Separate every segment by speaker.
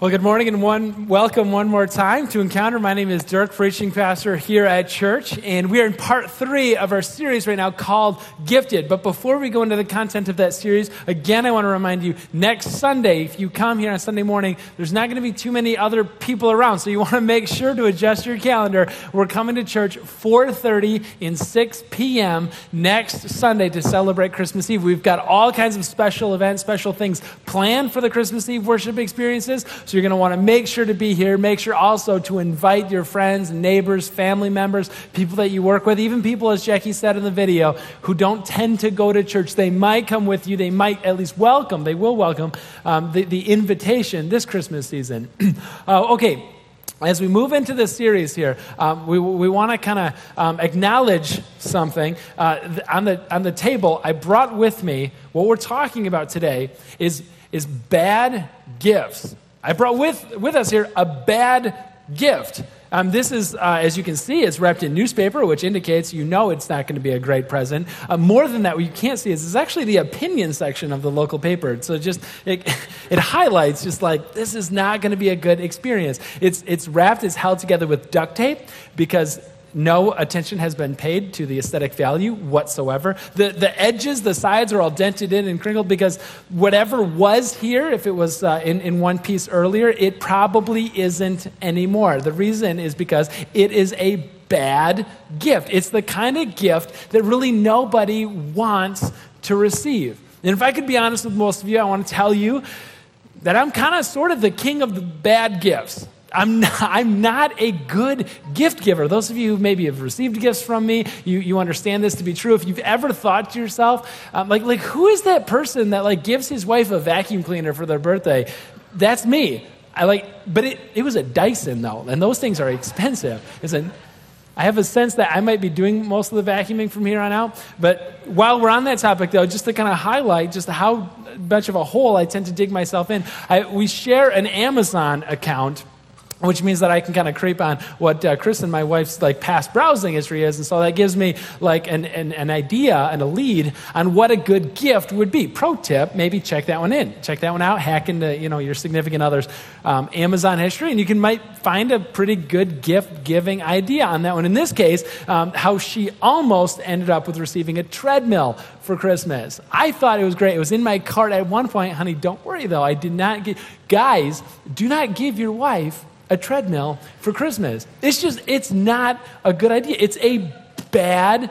Speaker 1: Well, good morning and one welcome one more time to Encounter. My name is Dirk, preaching pastor here at church, and we are in part three of our series right now called Gifted. But before we go into the content of that series, again, I want to remind you next Sunday, if you come here on Sunday morning, there's not going to be too many other people around, so you want to make sure to adjust your calendar. We're coming to church 4:30 and 6 p.m. next Sunday to celebrate Christmas Eve. We've got all kinds of special events, special things planned for the Christmas Eve worship experiences. So you're going to want to make sure to be here. Make sure also to invite your friends, neighbors, family members, people that you work with, even people, as Jackie said in the video, who don't tend to go to church. They might come with you. They might at least welcome, they will welcome um, the, the invitation this Christmas season. uh, okay as we move into this series here, um, we, we want to kind of um, acknowledge something. Uh, on, the, on the table, I brought with me what we're talking about today is, is bad gifts. I brought with, with us here a bad gift. Um, this is, uh, as you can see, it's wrapped in newspaper, which indicates you know it's not going to be a great present. Uh, more than that, what you can't see is it's actually the opinion section of the local paper. So just it, it highlights just like this is not going to be a good experience. It's it's wrapped, it's held together with duct tape because no attention has been paid to the aesthetic value whatsoever. The, the edges, the sides are all dented in and crinkled because whatever was here, if it was uh, in, in one piece earlier, it probably isn't anymore. The reason is because it is a bad gift. It's the kind of gift that really nobody wants to receive. And if I could be honest with most of you, I want to tell you that I'm kind of sort of the king of the bad gifts. I'm not, I'm not a good gift giver. Those of you who maybe have received gifts from me, you, you understand this to be true. If you've ever thought to yourself, um, like, like, who is that person that like gives his wife a vacuum cleaner for their birthday? That's me. I like, but it, it was a Dyson though, and those things are expensive. It's I have a sense that I might be doing most of the vacuuming from here on out. But while we're on that topic, though, just to kind of highlight just how much of a hole I tend to dig myself in, I, we share an Amazon account which means that I can kind of creep on what uh, Chris and my wife's like past browsing history is, and so that gives me like an, an, an, idea and a lead on what a good gift would be. Pro tip: maybe check that one in, check that one out, hack into you know your significant other's um, Amazon history, and you can might find a pretty good gift giving idea on that one. In this case, um, how she almost ended up with receiving a treadmill for Christmas. I thought it was great. It was in my cart at one point, honey. Don't worry though, I did not get. Guys, do not give your wife a treadmill for Christmas. It's just, it's not a good idea. It's a bad,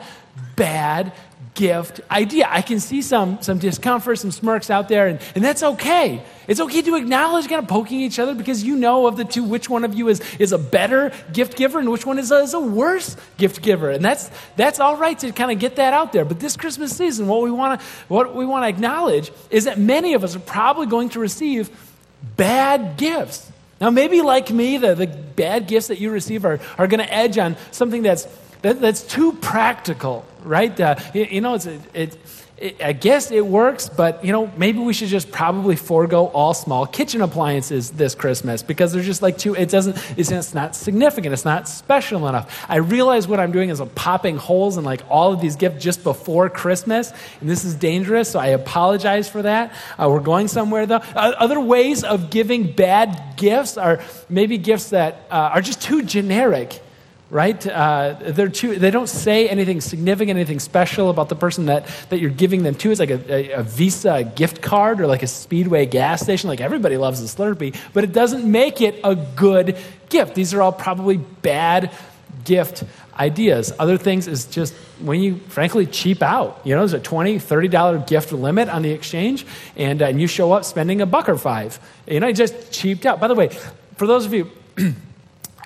Speaker 1: bad gift idea. I can see some, some discomfort, some smirks out there, and, and that's okay. It's okay to acknowledge kind of poking each other because you know of the two which one of you is, is a better gift giver and which one is a, is a worse gift giver. And that's, that's all right to kind of get that out there. But this Christmas season, what we want to what we want to acknowledge is that many of us are probably going to receive bad gifts. Now, maybe like me, the, the bad gifts that you receive are, are going to edge on something that's, that, that's too practical, right? Uh, you, you, know, it's, it, it, I guess it works, but you know, maybe we should just probably forego all small kitchen appliances this Christmas because they're just like too. It doesn't. It's, not significant. It's not special enough. I realize what I'm doing is I'm popping holes in like all of these gifts just before Christmas, and this is dangerous. So I apologize for that. Uh, we're going somewhere though. Uh, other ways of giving bad gifts are maybe gifts that uh, are just too generic right? Uh, they're too, they don't say anything significant, anything special about the person that, that you're giving them to. It's like a, a, a, Visa gift card or like a Speedway gas station. Like everybody loves a Slurpee, but it doesn't make it a good gift. These are all probably bad gift ideas. Other things is just when you frankly cheap out. You know, there's a $20, $30 gift limit on the exchange, and, uh, and you show up spending a buck or five. You know, you just cheaped out. By the way, for those of you,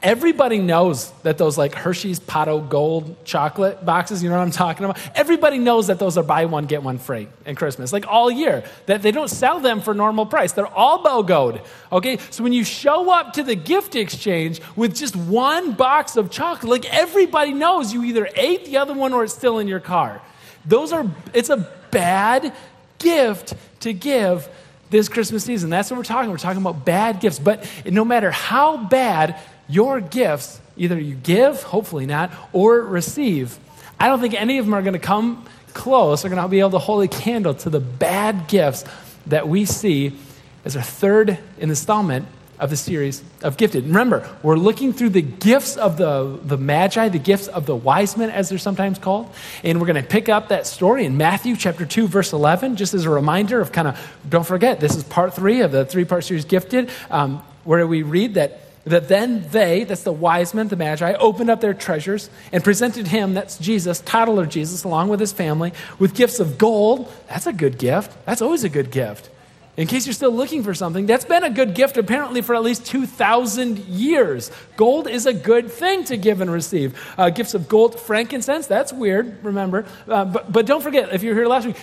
Speaker 1: Everybody knows that those like Hershey's Pot O Gold chocolate boxes, you know what I'm talking about? Everybody knows that those are buy one, get one free in Christmas, like all year. That they don't sell them for normal price. They're all BOGOed. Okay? So when you show up to the gift exchange with just one box of chocolate, like everybody knows you either ate the other one or it's still in your car. Those are, it's a bad gift to give this Christmas season. That's what we're talking. We're talking about bad gifts. But no matter how bad your gifts, either you give, hopefully not, or receive, I don't think any of them are going to come close, are going to be able to hold a candle to the bad gifts that we see as our third installment of the series of Gifted. Remember, we're looking through the gifts of the, the Magi, the gifts of the wise men, as they're sometimes called. And we're going to pick up that story in Matthew chapter 2, verse 11, just as a reminder of kind of, don't forget, this is part three of the three part series Gifted, um, where we read that. That then they, that's the wise men, the Magi, opened up their treasures and presented him, that's Jesus, toddler Jesus, along with his family, with gifts of gold. That's a good gift. That's always a good gift in case you're still looking for something, that's been a good gift apparently for at least 2,000 years. Gold is a good thing to give and receive. Uh, gifts of gold, frankincense, that's weird, remember. Uh, but, but don't forget, if you're here last week,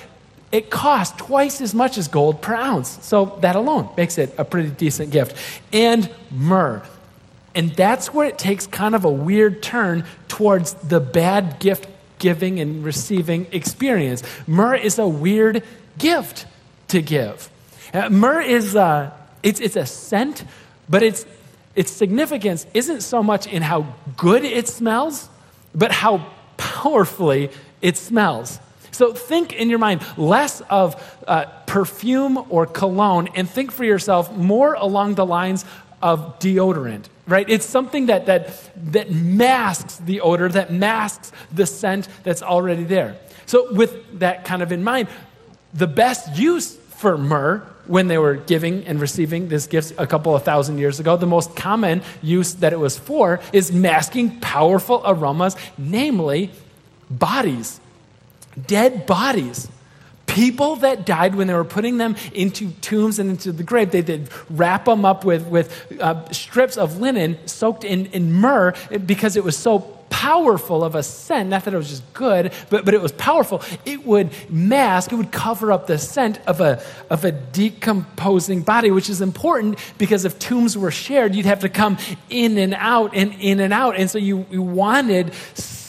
Speaker 1: it costs twice as much as gold per ounce. So that alone makes it a pretty decent gift. And myrrh. And that's where it takes kind of a weird turn towards the bad gift giving and receiving experience. Myrrh is a weird gift to give. Uh, myrrh is uh, it's, it's a scent, but its, its significance isn't so much in how good it smells, but how powerfully it smells. So think in your mind less of uh, perfume or cologne and think for yourself more along the lines of deodorant, right? It's something that, that, that masks the odor, that masks the scent that's already there. So, with that kind of in mind, the best use for myrrh when they were giving and receiving these gifts a couple of thousand years ago. The most common use that it was for is masking powerful aromas, namely bodies, dead bodies. People that died when they were putting them into tombs and into the grave, they did wrap them up with, with uh, strips of linen soaked in, in myrrh because it was so powerful of a scent, not that it was just good, but, but it was powerful, it would mask, it would cover up the scent of a, of a decomposing body, which is important because if tombs were shared, you'd have to come in and out and in and out. And so you, you wanted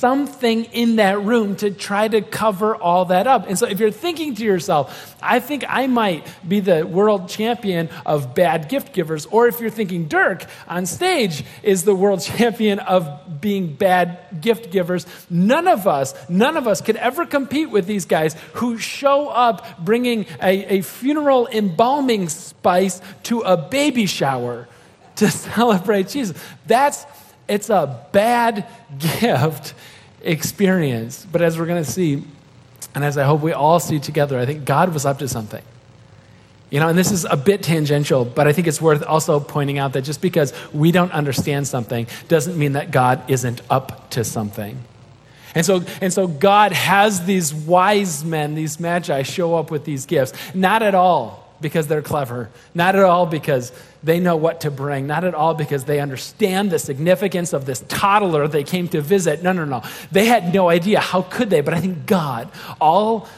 Speaker 1: something in that room to try to cover all that up. And so if you're thinking to yourself, I think I might be the world champion of bad gift givers, or if you're thinking Dirk on stage is the world champion of being bad gift givers, none of us, none of us could ever compete with these guys who show up bringing a, a funeral embalming spice to a baby shower to celebrate Jesus. That's it's a bad gift experience. But as we're going to see, and as I hope we all see together, I think God was up to something. You know, and this is a bit tangential, but I think it's worth also pointing out that just because we don't understand something doesn't mean that God isn't up to something. And so, and so God has these wise men, these magi, show up with these gifts. Not at all because they're clever, not at all because they know what to bring, not at all because they understand the significance of this toddler they came to visit. No, no, no. They had no idea. How could they? But I think God, all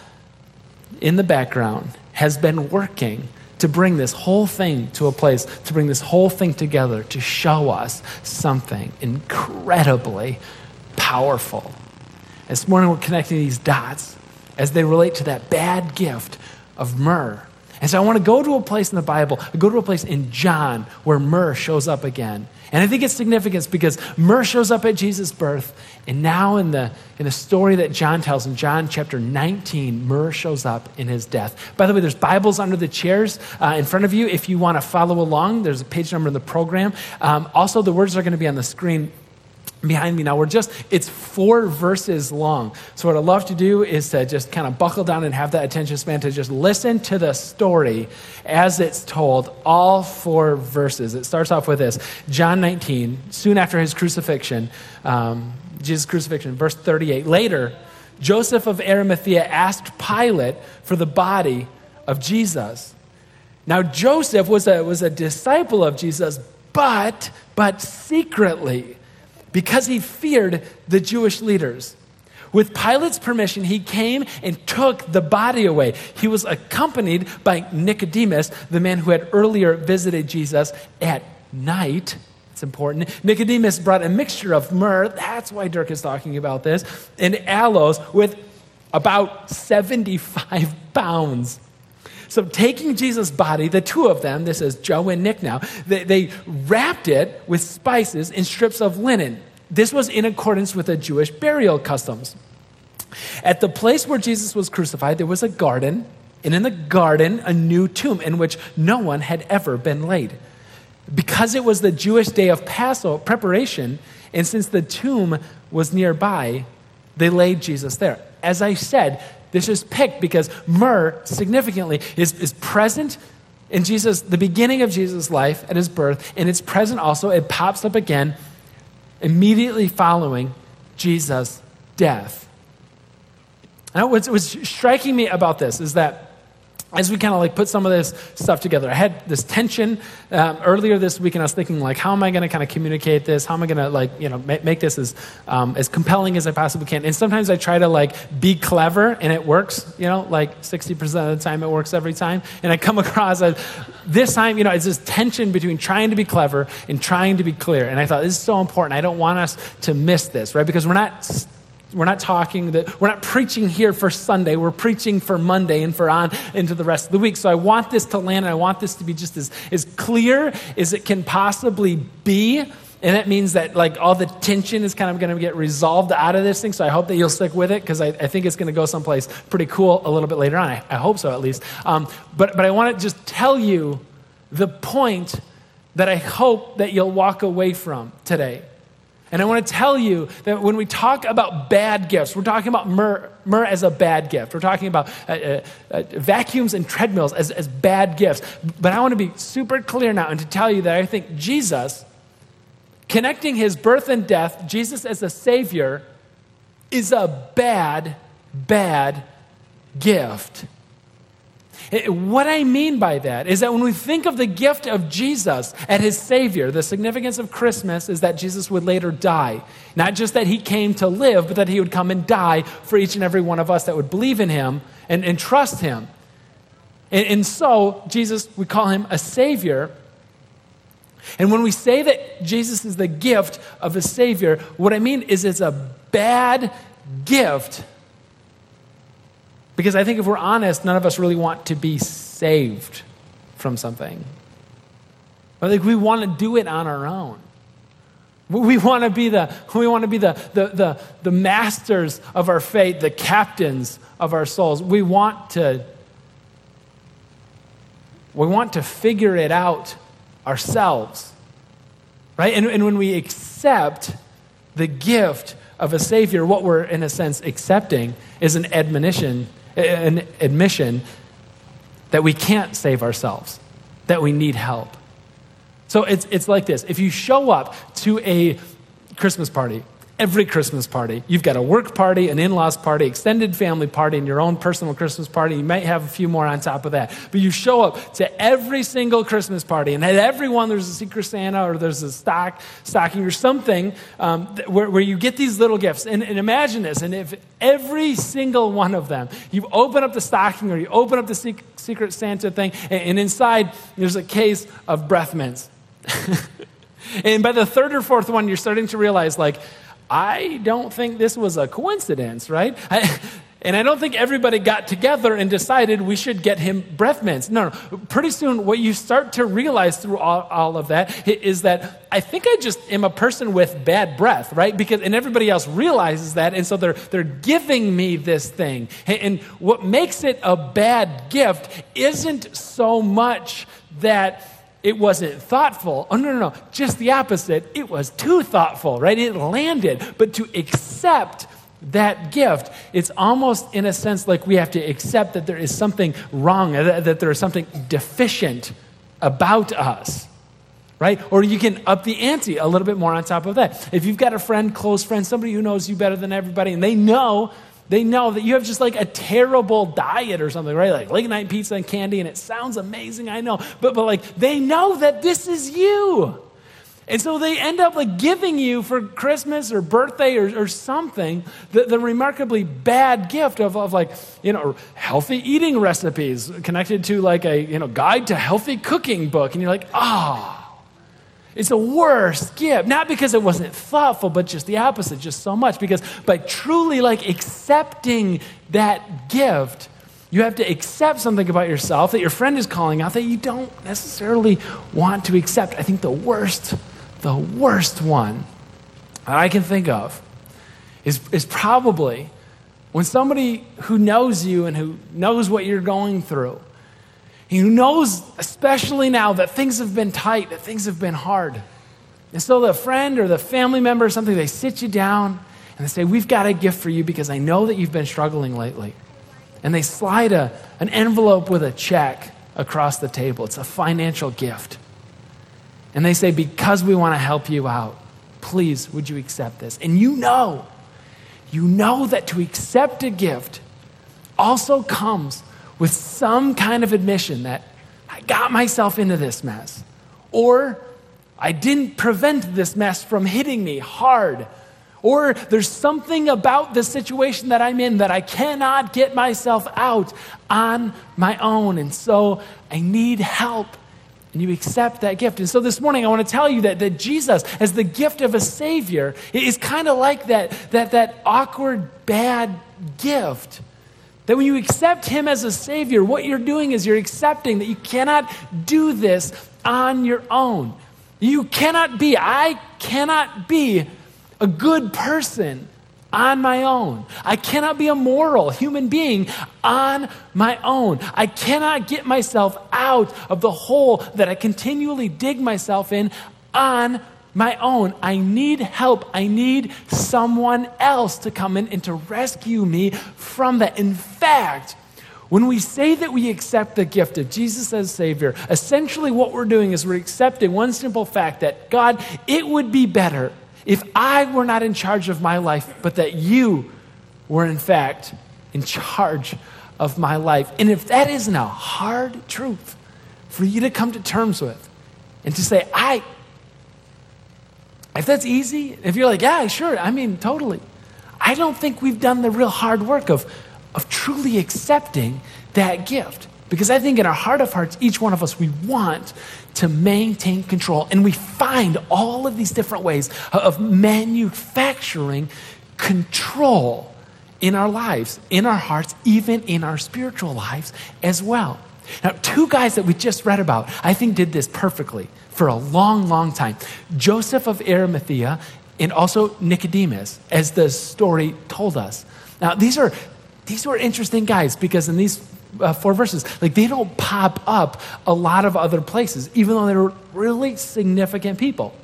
Speaker 1: in the background, has been working to bring this whole thing to a place, to bring this whole thing together, to show us something incredibly powerful. This morning, we're connecting these dots as they relate to that bad gift of myrrh and so I want to go to a place in the Bible, go to a place in John where myrrh shows up again. And I think it's significant because myrrh shows up at Jesus' birth. And now in the, in the story that John tells in John chapter 19, myrrh shows up in his death. By the way, there's Bibles under the chairs uh, in front of you if you want to follow along. There's a page number in the program. Um, also, the words are going to be on the screen behind me now. We're just, it's four verses long. So, what I'd love to do is to just kind of buckle down and have that attention span to just listen to the story as it's told, all four verses. It starts off with this John 19, soon after his crucifixion, um, Jesus' crucifixion, verse 38. Later, Joseph of Arimathea asked Pilate for the body of Jesus. Now, Joseph was a, was a disciple of Jesus, but, but secretly because he feared the Jewish leaders. With Pilate's permission, he came and took the body away. He was accompanied by Nicodemus, the man who had earlier visited Jesus at night. It's important. Nicodemus brought a mixture of myrrh, that's why Dirk is talking about this, and aloes with about 75 pounds. So, taking Jesus' body, the two of them, this is Joe and Nick now, they, they wrapped it with spices in strips of linen. This was in accordance with the Jewish burial customs. At the place where Jesus was crucified, there was a garden, and in the garden, a new tomb in which no one had ever been laid. because it was the Jewish day of Passover preparation, and since the tomb was nearby, they laid Jesus there. As I said, this is picked because myrrh significantly is, is present in Jesus, the beginning of Jesus' life at his birth, and it's present also, it pops up again immediately following Jesus' death. Now, what's, what's striking me about this is that as we kind of like put some of this stuff together, I had this tension um, earlier this week, and I was thinking like, how am I going to kind of communicate this? How am I going to like you know make, make this as um, as compelling as I possibly can? And sometimes I try to like be clever, and it works. You know, like sixty percent of the time, it works every time. And I come across as this time, you know, it's this tension between trying to be clever and trying to be clear. And I thought this is so important. I don't want us to miss this, right? Because we're not we're not talking that we're not preaching here for Sunday. We're preaching for Monday and for on into the rest of the week. So I want this to land and I want this to be just as, as clear as it can possibly be. And that means that like all the tension is kind of going to get resolved out of this thing. So I hope that you'll stick with it because I, I, think it's going to go someplace pretty cool a little bit later on. I, I hope so at least. Um, but, but I want to just tell you the point that I hope that you'll walk away from today. And I want to tell you that when we talk about bad gifts, we're talking about myrrh, myrrh as a bad gift. We're talking about uh, uh, uh, vacuums and treadmills as, as bad gifts. But I want to be super clear now and to tell you that I think Jesus, connecting his birth and death, Jesus as a Savior, is a bad, bad gift. Eh, what I mean by that is that when we think of the gift of Jesus and his Savior, the significance of Christmas is that Jesus would later die. Not just that he came to live, but that he would come and die for each and every one of us that would believe in him and, and trust him. And, and so, Jesus, we call him a Savior. And when we say that Jesus is the gift of a Savior, what I mean is it's a bad gift because I think if we're honest, none of us really want to be saved from something. I think we want to do it on our own. We want to be the, we want to be the, the, the, the masters of our fate, the captains of our souls. We want to, we want to figure it out ourselves. Right? And, and when we accept the gift of a Savior, what we're, in a sense, accepting is an admonition an admission that we can't save ourselves, that we need help. So it's, it's like this if you show up to a Christmas party every Christmas party. You've got a work party, an in laws party, extended family party, and your own personal Christmas party. You might have a few more on top of that. But you show up to every single Christmas party, and at every one there's a Secret Santa or there's a stock, stocking or something um, where, where you get these little gifts. And, and imagine this, and if every single one of them, you open up the stocking or you open up the Secret Santa thing, and, and inside there's a case of breath mints. and by the third or fourth one, you're starting to realize, like, I don't think this was a coincidence, right? I, and I don't think everybody got together and decided we should get him breath mints. No, no. Pretty soon, what you start to realize through all, all, of that is that I think I just am a person with bad breath, right? Because and everybody else realizes that, and so they're they're giving me this thing. And, and what makes it a bad gift isn't so much that it wasn't thoughtful. Oh, no, no, no. Just the opposite. It was too thoughtful, right? It landed. But to accept that gift, it's almost in a sense like we have to accept that there is something wrong, that there is something deficient about us. Right? Or you can up the ante a little bit more on top of that. If you've got a friend, close friend, somebody who knows you better than everybody, and they know they know that you have just like a terrible diet or something, right? Like late night pizza and candy, and it sounds amazing, I know. But, but like, they know that this is you. And so they end up like giving you for Christmas or birthday or, or something the, the remarkably bad gift of, of like, you know, healthy eating recipes connected to like a, you know, guide to healthy cooking book. And you're like, ah. Oh. It's a worst gift. Not because it wasn't thoughtful, but just the opposite, just so much. Because by truly like accepting that gift, you have to accept something about yourself that your friend is calling out that you don't necessarily want to accept. I think the worst, the worst one that I can think of is, is probably when somebody who knows you and who knows what you're going through He knows, especially now, that things have been tight, that things have been hard. And so the friend or the family member or something, they sit you down and they say, We've got a gift for you because I know that you've been struggling lately. And they slide a, an envelope with a check across the table. It's a financial gift. And they say, Because we want to help you out, please, would you accept this? And you know, you know that to accept a gift also comes with some kind of admission that I got myself into this mess, or I didn't prevent this mess from hitting me hard, or there's something about the situation that I'm in that I cannot get myself out on my own, and so I need help and you accept that gift. And so this morning, I want to tell you that, that Jesus, as the gift of a Savior, is kind of like that, that, that awkward, bad gift. That when you accept Him as a Savior, what you're doing is you're accepting that you cannot do this on your own. You cannot be, I cannot be a good person on my own. I cannot be a moral human being on my own. I cannot get myself out of the hole that I continually dig myself in on my own. I need help. I need someone else to come in and to rescue me from that. In fact, when we say that we accept the gift of Jesus as Savior, essentially what we're doing is we're accepting one simple fact that God, it would be better if I were not in charge of my life, but that you were, in fact, in charge of my life. And if that isn't a hard truth for you to come to terms with and to say, I, if that's easy, if you're like, yeah, sure, I mean, totally. I don't think we've done the real hard work of, of truly accepting that gift. Because I think in our heart of hearts, each one of us, we want to maintain control. And we find all of these different ways of manufacturing control in our lives, in our hearts, even in our spiritual lives as well. Now, two guys that we just read about, I think, did this perfectly for a long, long time Joseph of Arimathea and also Nicodemus, as the story told us. Now, these are, these were interesting guys because in these uh, four verses. Like they don't pop up a lot of other places, even though they're really significant people.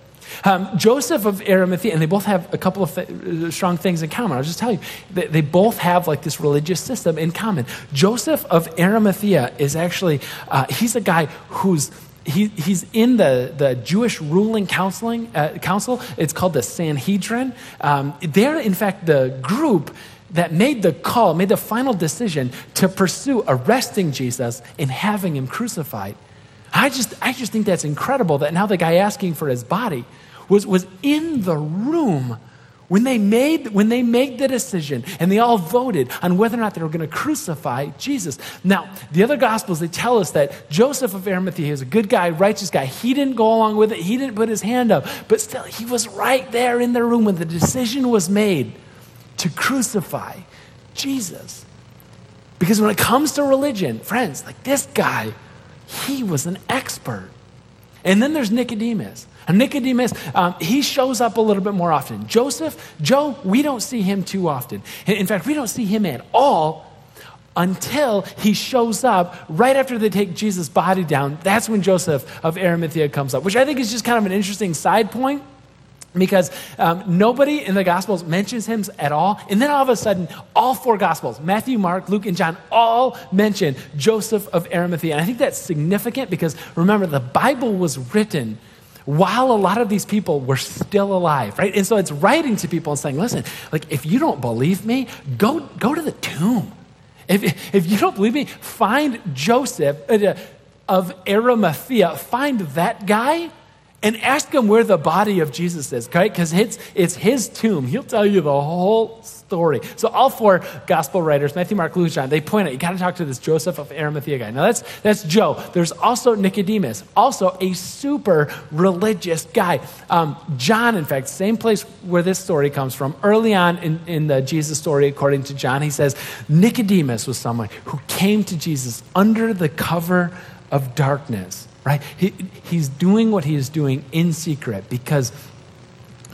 Speaker 1: Um, Joseph of Arimathea, and they both have a couple of th- uh, strong things in common. I'll just tell you, they, they, both have like this religious system in common. Joseph of Arimathea is actually, uh, he's a guy who's he, he's in the, the Jewish ruling counseling, uh, council. It's called the Sanhedrin. Um, they're, in fact, the group that made the call, made the final decision to pursue arresting Jesus and having him crucified. I just, I just think that's incredible that now the guy asking for his body was, was in the room when they, made, when they made the decision and they all voted on whether or not they were going to crucify Jesus. Now, the other Gospels, they tell us that Joseph of Arimathea is a good guy, righteous guy. He didn't go along with it, he didn't put his hand up, but still, he was right there in the room when the decision was made to crucify Jesus. Because when it comes to religion, friends, like this guy, he was an expert. And then there's Nicodemus. And Nicodemus, um, he shows up a little bit more often. Joseph, Joe, we don't see him too often. In fact, we don't see him at all until he shows up right after they take Jesus' body down. That's when Joseph of Arimathea comes up, which I think is just kind of an interesting side point because um, nobody in the Gospels mentions him at all. And then all of a sudden, all four Gospels Matthew, Mark, Luke, and John all mention Joseph of Arimathea. And I think that's significant because remember, the Bible was written while a lot of these people were still alive, right? And so it's writing to people and saying, listen, like, if you don't believe me, go, go to the tomb. If, if you don't believe me, find Joseph uh, of Arimathea, find that guy and ask him where the body of Jesus is, okay? Because it's, it's his tomb. He'll tell you the whole story. So all four gospel writers, Matthew, Mark, Luke, John, they point out, you got to talk to this Joseph of Arimathea guy. Now that's, that's Joe. There's also Nicodemus, also a super religious guy. Um, John, in fact, same place where this story comes from. Early on in, in the Jesus story, according to John, he says, Nicodemus was someone who came to Jesus under the cover of darkness right? He, he's doing what he is doing in secret because,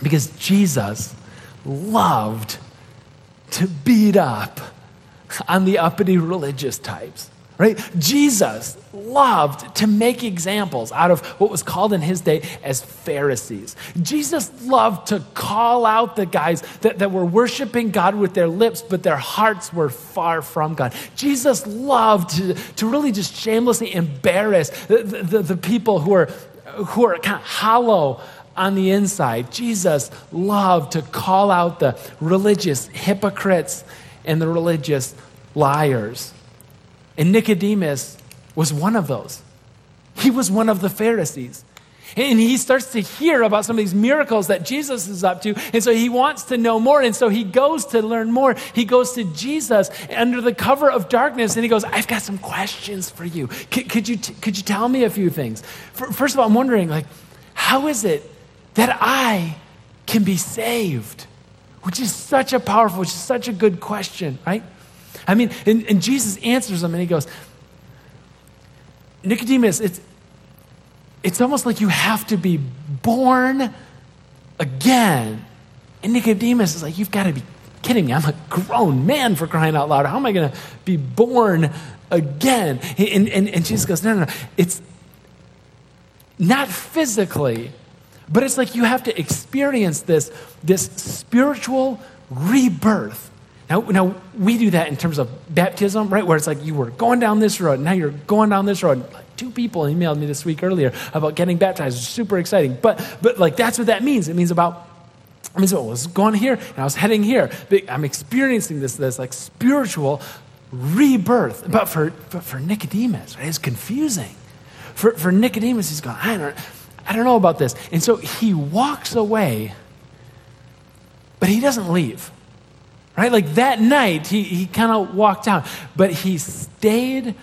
Speaker 1: because Jesus loved to beat up on the uppity religious types. Right? Jesus loved to make examples out of what was called in his day as Pharisees. Jesus loved to call out the guys that, that were worshiping God with their lips, but their hearts were far from God. Jesus loved to, to really just shamelessly embarrass the, the, the people who are, who are kind of hollow on the inside. Jesus loved to call out the religious hypocrites and the religious liars. And Nicodemus was one of those. He was one of the Pharisees. And he starts to hear about some of these miracles that Jesus is up to. And so he wants to know more. And so he goes to learn more. He goes to Jesus under the cover of darkness and he goes, I've got some questions for you. Could, could you, could you tell me a few things? First of all, I'm wondering, like, how is it that I can be saved? Which is such a powerful, which is such a good question, right? I mean, and, and Jesus answers him and he goes, Nicodemus, it's, it's almost like you have to be born again. And Nicodemus is like, You've got to be kidding me. I'm a grown man for crying out loud. How am I going to be born again? And, and, and Jesus goes, No, no, no. It's not physically, but it's like you have to experience this, this spiritual rebirth. Now, now, we do that in terms of baptism, right? Where it's like you were going down this road, now you're going down this road. Like two people emailed me this week earlier about getting baptized. Super exciting. But, but like that's what that means. It means about, it means oh, I was going here and I was heading here. I'm experiencing this, this like spiritual rebirth. But for, for Nicodemus, right, it's confusing. For, for Nicodemus, he's going, I don't, I don't know about this. And so he walks away, but he doesn't leave. Right? Like that night, he, he kind of walked out, but he stayed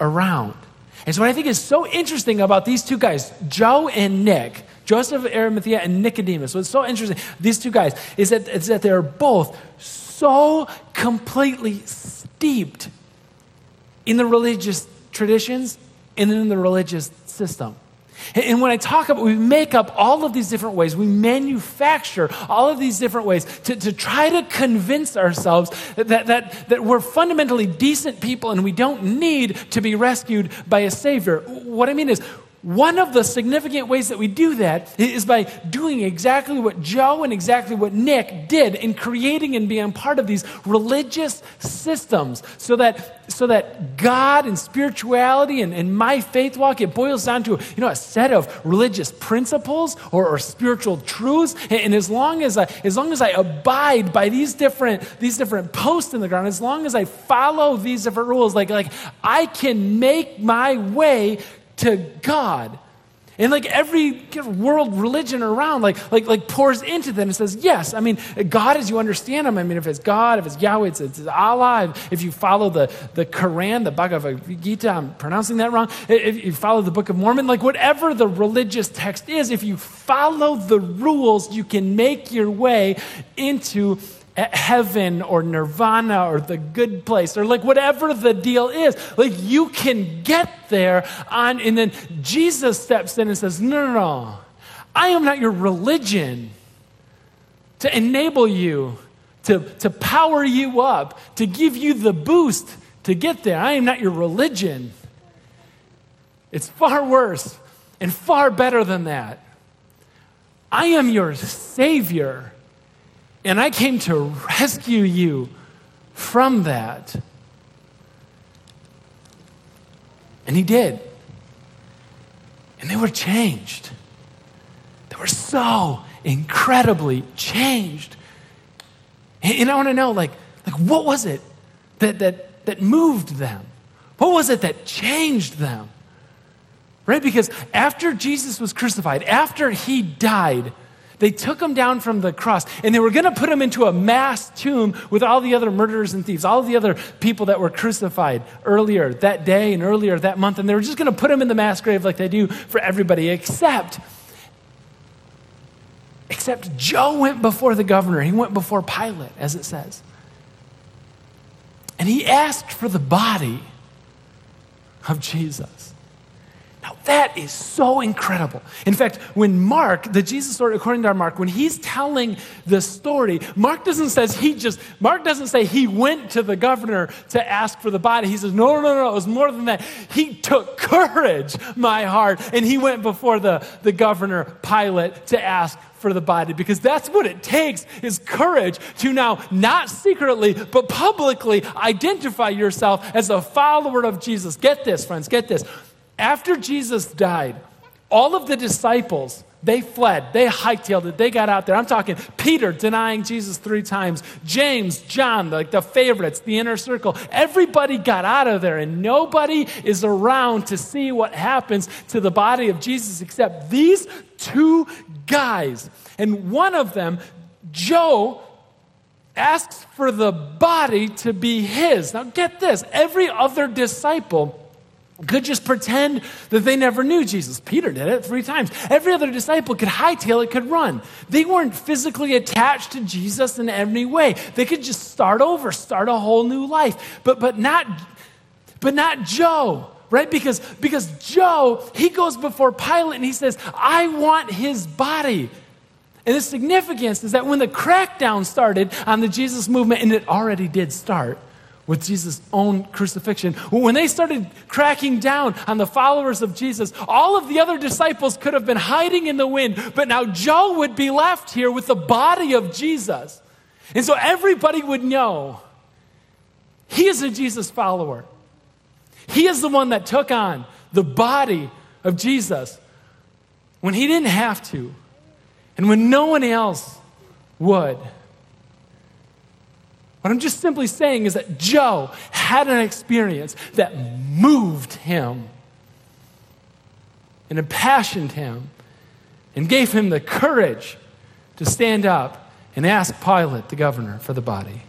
Speaker 1: around. And so, what I think is so interesting about these two guys, Joe and Nick, Joseph of Arimathea and Nicodemus, what's so interesting, these two guys, is that, is that they're both so completely steeped in the religious traditions and in the religious system. And when I talk about, we make up all of these different ways, we manufacture all of these different ways to, to try to convince ourselves that, that, that we're fundamentally decent people and we don't need to be rescued by a Savior. What I mean is, one of the significant ways that we do that is by doing exactly what Joe and exactly what Nick did in creating and being part of these religious systems so that, so that God and spirituality and, and my faith walk, it boils down to you know, a set of religious principles or, or spiritual truths. And, and, as, long as, I, as long as I abide by these different, these different posts in the ground, as long as I follow these different rules, like, like I can make my way to God. And like every world religion around, like, like, like pours into them and says, yes, I mean, God as you understand him. I mean, if it's God, if it's Yahweh, it's, it's Allah. If you follow the, the Quran, the Bhagavad Gita, I'm pronouncing that wrong. If you follow the Book of Mormon, like whatever the religious text is, if you follow the rules, you can make your way into heaven or nirvana or the good place or like whatever the deal is. Like you can get there on, and then Jesus steps in and says, No, no, no. I am not your religion to enable you, to, to power you up, to give you the boost to get there. I am not your religion. It's far worse and far better than that. I am your Savior. And I came to rescue you from that. And he did. And they were changed. They were so incredibly changed. And, I want to know, like, like what was it that, that, that moved them? What was it that changed them? Right? Because after Jesus was crucified, after he died, they took him down from the cross and they were going to put him into a mass tomb with all the other murderers and thieves, all the other people that were crucified earlier that day and earlier that month. And they were just going to put him in the mass grave like they do for everybody, except, except Joe went before the governor. He went before Pilate, as it says. And he asked for the body of Jesus. Now, That is so incredible. In fact, when Mark, the Jesus story according to our Mark, when he's telling the story, Mark doesn't says he just Mark doesn't say he went to the governor to ask for the body. He says, no, no, no, no, it was more than that. He took courage, my heart, and he went before the, the governor Pilate to ask for the body because that's what it takes is courage to now not secretly but publicly identify yourself as a follower of Jesus. Get this, friends, get this. After Jesus died, all of the disciples, they fled. They hightailed it. They got out there. I'm talking Peter denying Jesus three times, James, John, like the favorites, the inner circle. Everybody got out of there, and nobody is around to see what happens to the body of Jesus except these two guys. And one of them, Joe, asks for the body to be his. Now, get this every other disciple could just pretend that they never knew Jesus. Peter did it three times. Every other disciple could hightail it, could run. They weren't physically attached to Jesus in any way. They could just start over, start a whole new life. But but not but not Joe, right? Because because Joe, he goes before Pilate and he says, "I want his body." And the significance is that when the crackdown started on the Jesus movement, and it already did start, with Jesus' own crucifixion. When they started cracking down on the followers of Jesus, all of the other disciples could have been hiding in the wind, but now Joe would be left here with the body of Jesus. And so everybody would know he is a Jesus follower. He is the one that took on the body of Jesus when he didn't have to and when no one else would. What I'm just simply saying is that Joe had an experience that moved him and impassioned him and gave him the courage to stand up and ask Pilate, the governor, for the body.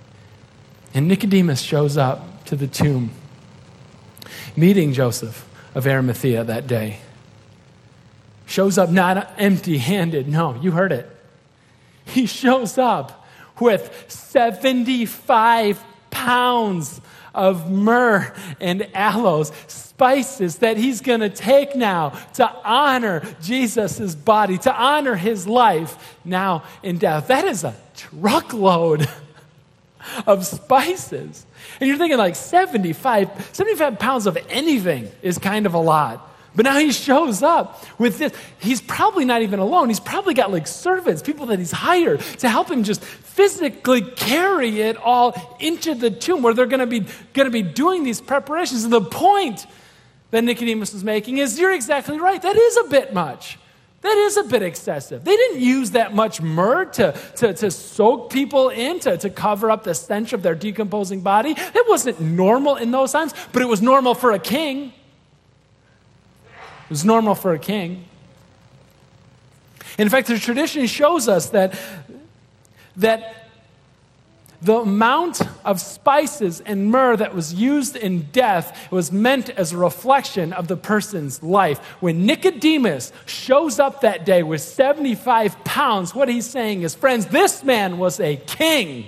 Speaker 1: And Nicodemus shows up to the tomb, meeting Joseph of Arimathea that day. Shows up not empty handed. No, you heard it. He shows up with 75 pounds of myrrh and aloes, spices that he's going to take now to honor Jesus' body, to honor his life now in death. That is a truckload of spices. And you're thinking like 75, 75 pounds of anything is kind of a lot. But now he shows up with this. He's probably not even alone. He's probably got like servants, people that he's hired to help him just physically carry it all into the tomb where they're going to be going to be doing these preparations. And the point that Nicodemus is making is you're exactly right. That is a bit much. That is a bit excessive. They didn't use that much myrrh to, to, to soak people in, to, to cover up the stench of their decomposing body. It wasn't normal in those times, but it was normal for a king. It was normal for a king. In fact, the tradition shows us that, that the amount of spices and myrrh that was used in death was meant as a reflection of the person's life. When Nicodemus shows up that day with 75 pounds, what he's saying is, friends, this man was a king,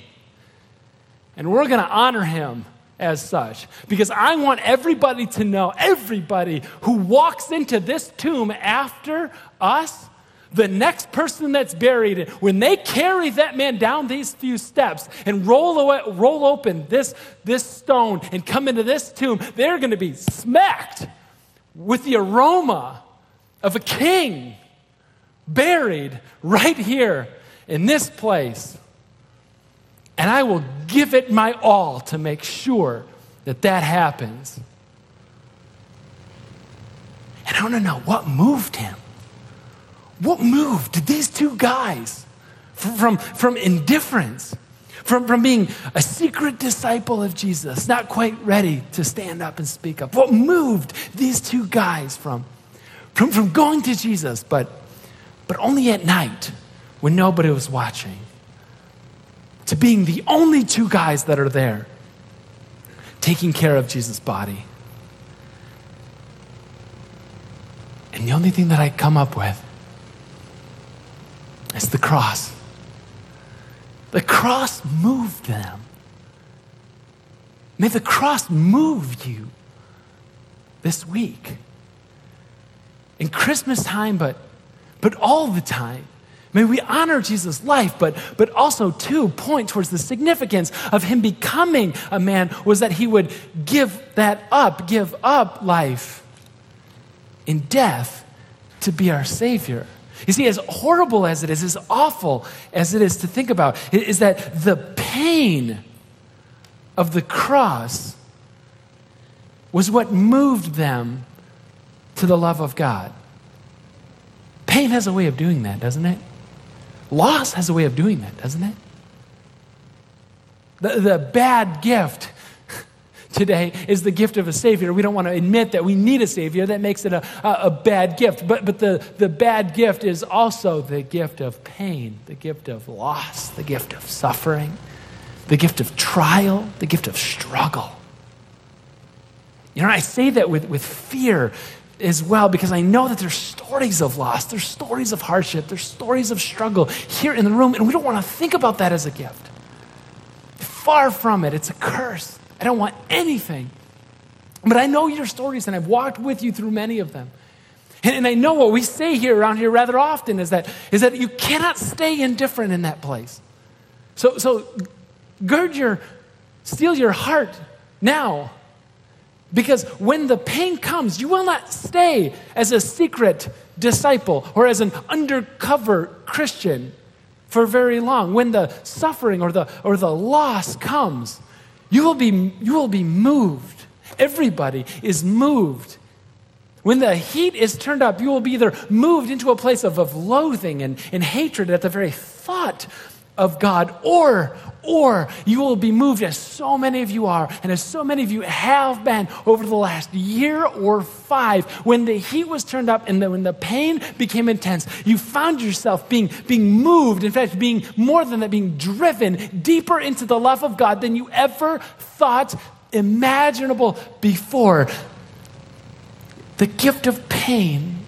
Speaker 1: and we're going to honor him as such. Because I want everybody to know, everybody who walks into this tomb after us, the next person that's buried, when they carry that man down these few steps and roll, away, roll open this, this stone and come into this tomb, they're going to be smacked with the aroma of a king buried right here in this place. And I will give it my all to make sure that that happens. And I want to know what moved him. What moved these two guys from, from, from indifference, from, from being a secret disciple of Jesus, not quite ready to stand up and speak up? What moved these two guys from, from, from going to Jesus, but, but only at night when nobody was watching? To being the only two guys that are there taking care of Jesus' body. And the only thing that I come up with is the cross. The cross moved them. May the cross move you this week. in Christmas time, but, but all the time. May we honor Jesus' life, but, but also, too, point towards the significance of him becoming a man was that he would give that up, give up life in death to be our Savior. You see, as horrible as it is, as awful as it is to think about, is that the pain of the cross was what moved them to the love of God. Pain has a way of doing that, doesn't it? Loss has a way of doing that, doesn't it? The, the bad gift today is the gift of a Savior. We don't want to admit that we need a Savior. That makes it a, a, a, bad gift. But, but the, the bad gift is also the gift of pain, the gift of loss, the gift of suffering, the gift of trial, the gift of struggle. You know, I say that with, with fear as well because I know that there's stories of loss, there's stories of hardship, there's stories of struggle here in the room, and we don't want to think about that as a gift. Far from it, it's a curse. I don't want anything. But I know your stories, and I've walked with you through many of them. And, and I know what we say here around here rather often is that, is that you cannot stay indifferent in that place. So, so gird your, steel your heart now. Because when the pain comes, you will not stay as a secret disciple or as an undercover Christian for very long. When the suffering or the, or the loss comes, you will be, you will be moved. Everybody is moved. When the heat is turned up, you will be either moved into a place of, of loathing and, and hatred at the very thought of God, or, or you will be moved, as so many of you are, and as so many of you have been over the last year or five, when the heat was turned up and the, when the pain became intense, you found yourself being, being moved, in fact, being more than that, being driven deeper into the love of God than you ever thought imaginable before. The gift of pain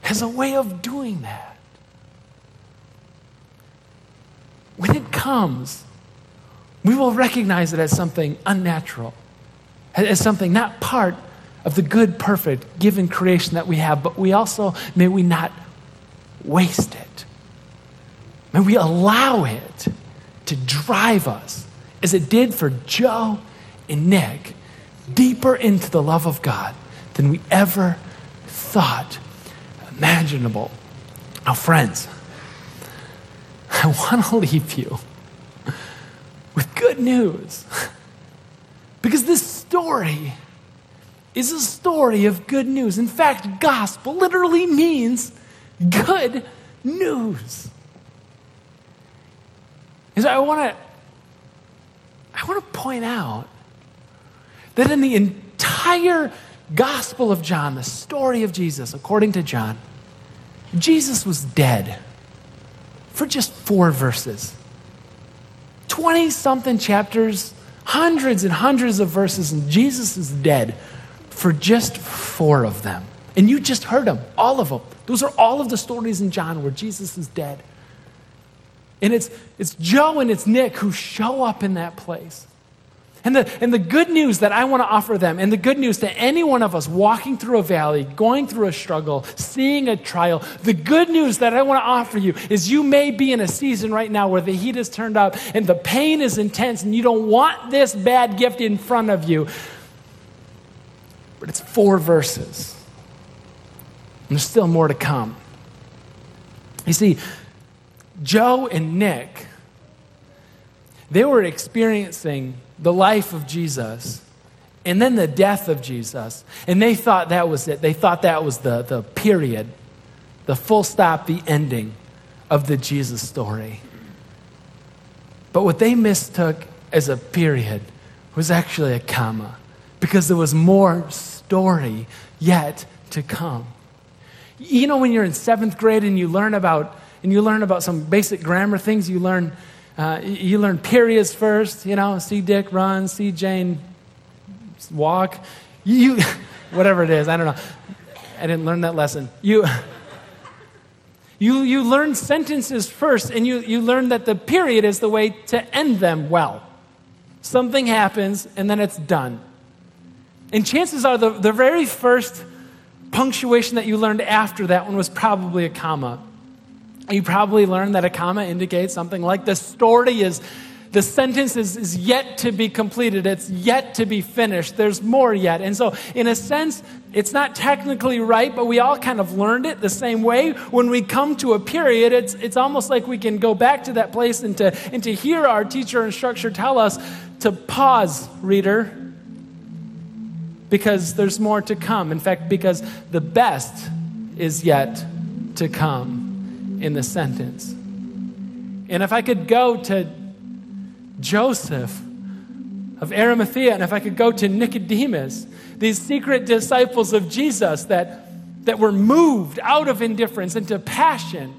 Speaker 1: has a way of doing that. When it comes, we will recognize it as something unnatural, as something not part of the good, perfect, given creation that we have, but we also, may we not waste it. May we allow it to drive us, as it did for Joe and Nick, deeper into the love of God than we ever thought imaginable. Now, friends, I want to leave you with good news. Because this story is a story of good news. In fact, gospel literally means good news. And so I want to I want to point out that in the entire Gospel of John, the story of Jesus, according to John, Jesus was dead for just four verses. 20 something chapters, hundreds and hundreds of verses, and Jesus is dead for just four of them. And you just heard them, all of them. Those are all of the stories in John where Jesus is dead. And it's, it's Joe and it's Nick who show up in that place. And the, and the good news that I want to offer them, and the good news to any one of us walking through a valley, going through a struggle, seeing a trial, the good news that I want to offer you is you may be in a season right now where the heat is turned up and the pain is intense and you don't want this bad gift in front of you. But it's four verses. And there's still more to come. You see, Joe and Nick, they were experiencing the life of Jesus and then the death of Jesus. And they thought that was it. They thought that was the, the period, the full stop, the ending of the Jesus story. But what they mistook as a period was actually a comma because there was more story yet to come. You know, when you're in seventh grade and you learn about and you learn about some basic grammar things, you learn uh, you learn periods first, you know, see Dick run, see Jane walk. You, whatever it is, I don't know. I didn't learn that lesson. You, you, you learn sentences first, and you, you learn that the period is the way to end them well. Something happens, and then it's done. And chances are the, the very first punctuation that you learned after that one was probably a comma. You probably learned that a comma indicates something like the story is, the sentence is, is yet to be completed. It's yet to be finished. There's more yet. And so, in a sense, it's not technically right, but we all kind of learned it the same way. When we come to a period, it's, it's almost like we can go back to that place and to, and to hear our teacher and tell us to pause, reader, because there's more to come. In fact, because the best is yet to come in the sentence. And if I could go to Joseph of Arimathea, and if I could go to Nicodemus, these secret disciples of Jesus that, that were moved out of indifference into passion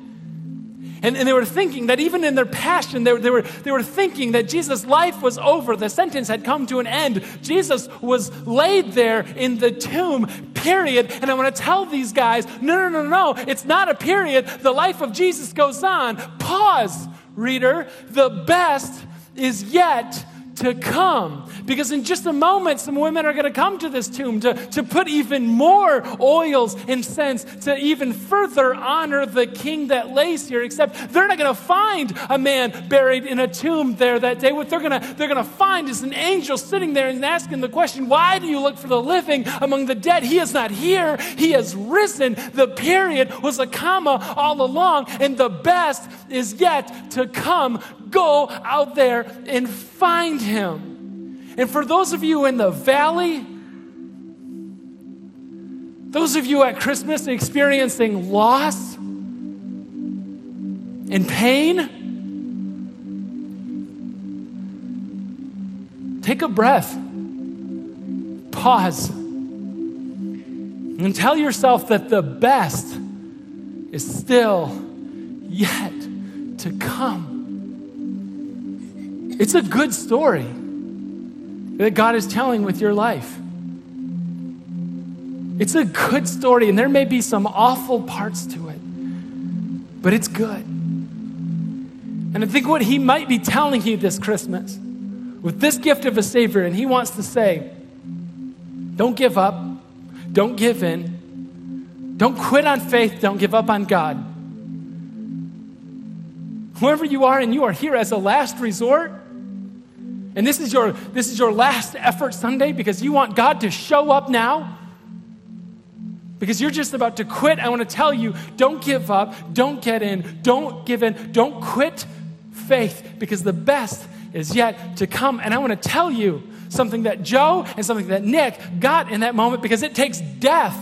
Speaker 1: and, and they were thinking that even in their passion, they, they, were, they were thinking that Jesus' life was over. The sentence had come to an end. Jesus was laid there in the tomb, period. And I want to tell these guys no, no, no, no. It's not a period. The life of Jesus goes on. Pause, reader. The best is yet to come. Because in just a moment, some women are going to come to this tomb to, to put even more oils and scents to even further honor the king that lays here. Except they're not going to find a man buried in a tomb there that day. What they're going to, they're going to find is an angel sitting there and asking the question, Why do you look for the living among the dead? He is not here, he has risen. The period was a comma all along, and the best is yet to come. Go out there and find him. And for those of you in the valley, those of you at Christmas experiencing loss and pain, take a breath, pause, and tell yourself that the best is still yet to come. It's a good story that God is telling with your life. It's a good story, and there may be some awful parts to it, but it's good. And I think what He might be telling you this Christmas with this gift of a Savior, and He wants to say, don't give up, don't give in, don't quit on faith, don't give up on God. Whoever you are, and you are here as a last resort, and this is your this is your last effort Sunday because you want God to show up now. Because you're just about to quit. I want to tell you, don't give up, don't get in, don't give in, don't quit faith because the best is yet to come. And I want to tell you something that Joe and something that Nick got in that moment because it takes death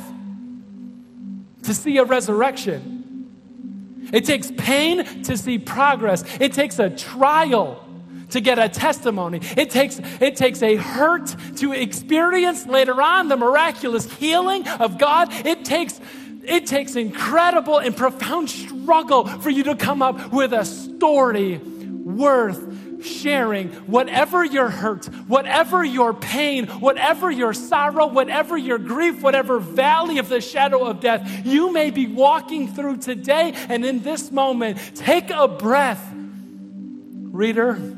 Speaker 1: to see a resurrection. It takes pain to see progress. It takes a trial to get a testimony. It takes, it takes a hurt to experience later on the miraculous healing of God. It takes, it takes incredible and profound struggle for you to come up with a story worth sharing whatever your hurt, whatever your pain, whatever your sorrow, whatever your grief, whatever valley of the shadow of death you may be walking through today and in this moment. Take a breath, reader